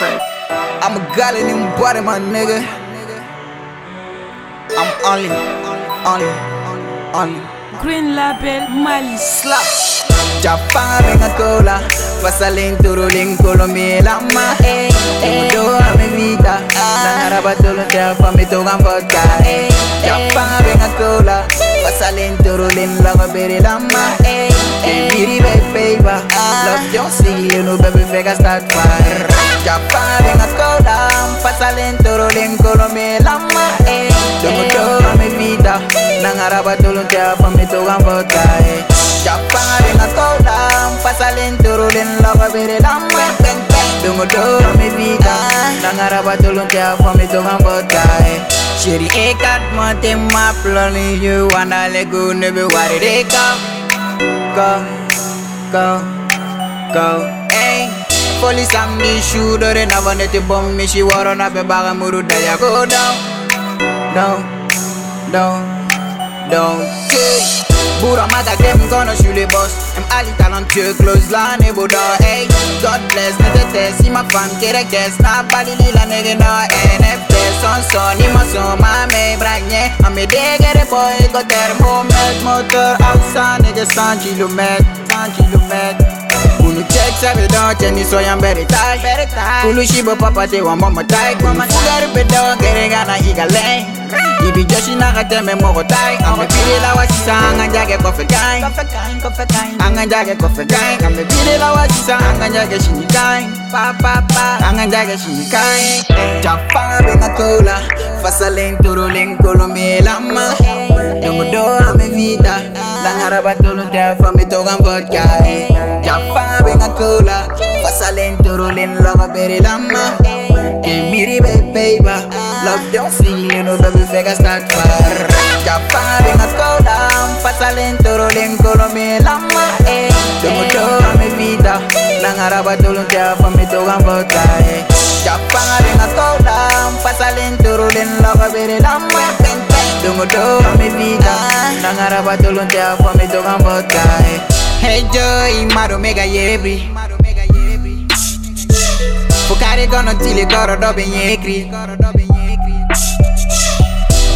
I'm a god in him body, my nigga. I'm only, only, only. Green Label Mali Slap. Japanga benga cola, pasaling turuling kolomie lama. Eh, eh. Mudo ame vida, nangara ah. batolo te pa mi togan vodka. Eh, Japanga benga cola, pasaling turuling lama bere lama. Miri be favor, ah. love don't see you no baby fake start fire. Vida, nangara batolo te pa mi togan vodka. Japanga benga cola, pasaling turuling lama bere lama. Dungo doro mi vida, nangara batolo te pa mi togan vodka. Shiri ekat mate ma plani you wanna let go never worry they go go go hey Police am the shooter and I wanted to bomb me she war on up muru daya go down down down down hey. Bura mata them gonna shoot the boss I'm Ali talentueux close la nebo da hey. God bless me the test. See my fan get a guess. Na bali lila nigga na NFT son son ima son mame bragne Ame degere boy go thermomet motor outside nigga 100 km 100 km Unu check sabe don cheni so yam bere tai Ulu shibo papa te wa mama tai Unu fugar be don gere gana igale Ibi joshi na kateme moko tai Ame pili la wa sisa anga jage kofe gai Anga jage kofe gai Ame pili la wa sisa anga jage shini gai Pa pa pa Anga jage shini gai Chapa benga cola Fasaling turuling kolomie lama Dungo do ame vida Langara batulun te fa mi togan vodka. Japa benga cola Fasaling turuling lama bere lama. Que miri be baby ah. Love don't feel you know baby fake start fire Japa benga cola Fasaling turuling kolomie lama. Dungo do ame vida. Langara batulun te fa mi togan vodka. Japa benga cola Fasaling turuling lama bere lama Dungo do ame vida Nangara batulun te fa mi togan vodka Hey Joy, maro mega yebri Fukare gono tile goro dobe yekri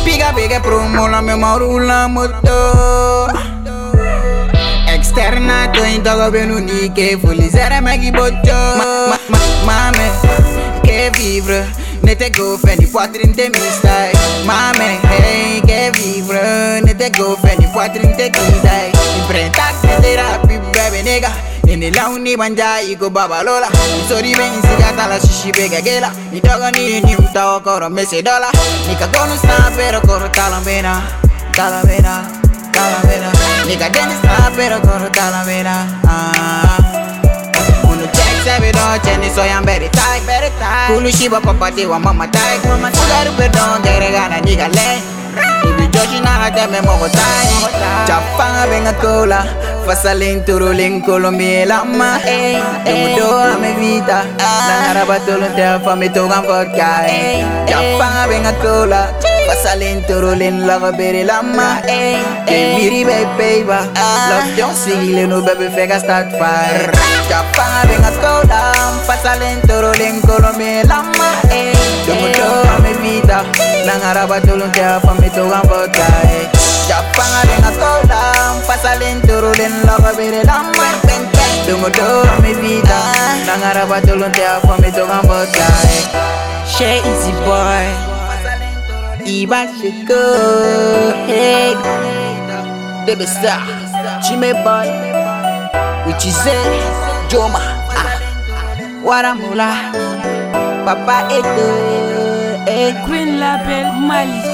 Piga bega promo la me marula moto Externa to in dogo benu ni ke fuli Ma- ma- ma- Mame, que vivre Ne te go feni poitrine te mistai Mame, hey, que vivre Ne te go feni poitrine te kisai Imprentak ne te rapi bebe nigga. Nini launi banja iko babalola. Sorry be insigata la shishi bega gela Ni dogo ni ni mtao koro mese dola Nika gonu sta pero koro talamena Talamena, talamena Nika deni sta pero koro talamena sabi don cheni so yam beri tai Kulu shiba papati wa mama tai. Fugaru be don gere gana niga le. Ibi joshi na hata me mogo tai Chapanga benga cola. Fasaling turuling kolomie lama. Demu do ame vida Nangara batulun te fa mi togan vodka Chapanga benga cola Fasaling turuling laga beri lama Que miri be baby ah. Love don't see you no baby fake start fire. Chapanga benga cola Fasaling turuling kolomie lama eh, Demu do ame vida Nangara batulun te fa mi togan vodka Japanga benga cola Pasalin turulin laga bere lama Dungo do mi vida ah. Nangara batulun te fa mi togan vodka She easy boy Iba shiko Hey Baby star Chime boy Which is it Joma ah. Waramula Papa Edo eh. Green Label Mali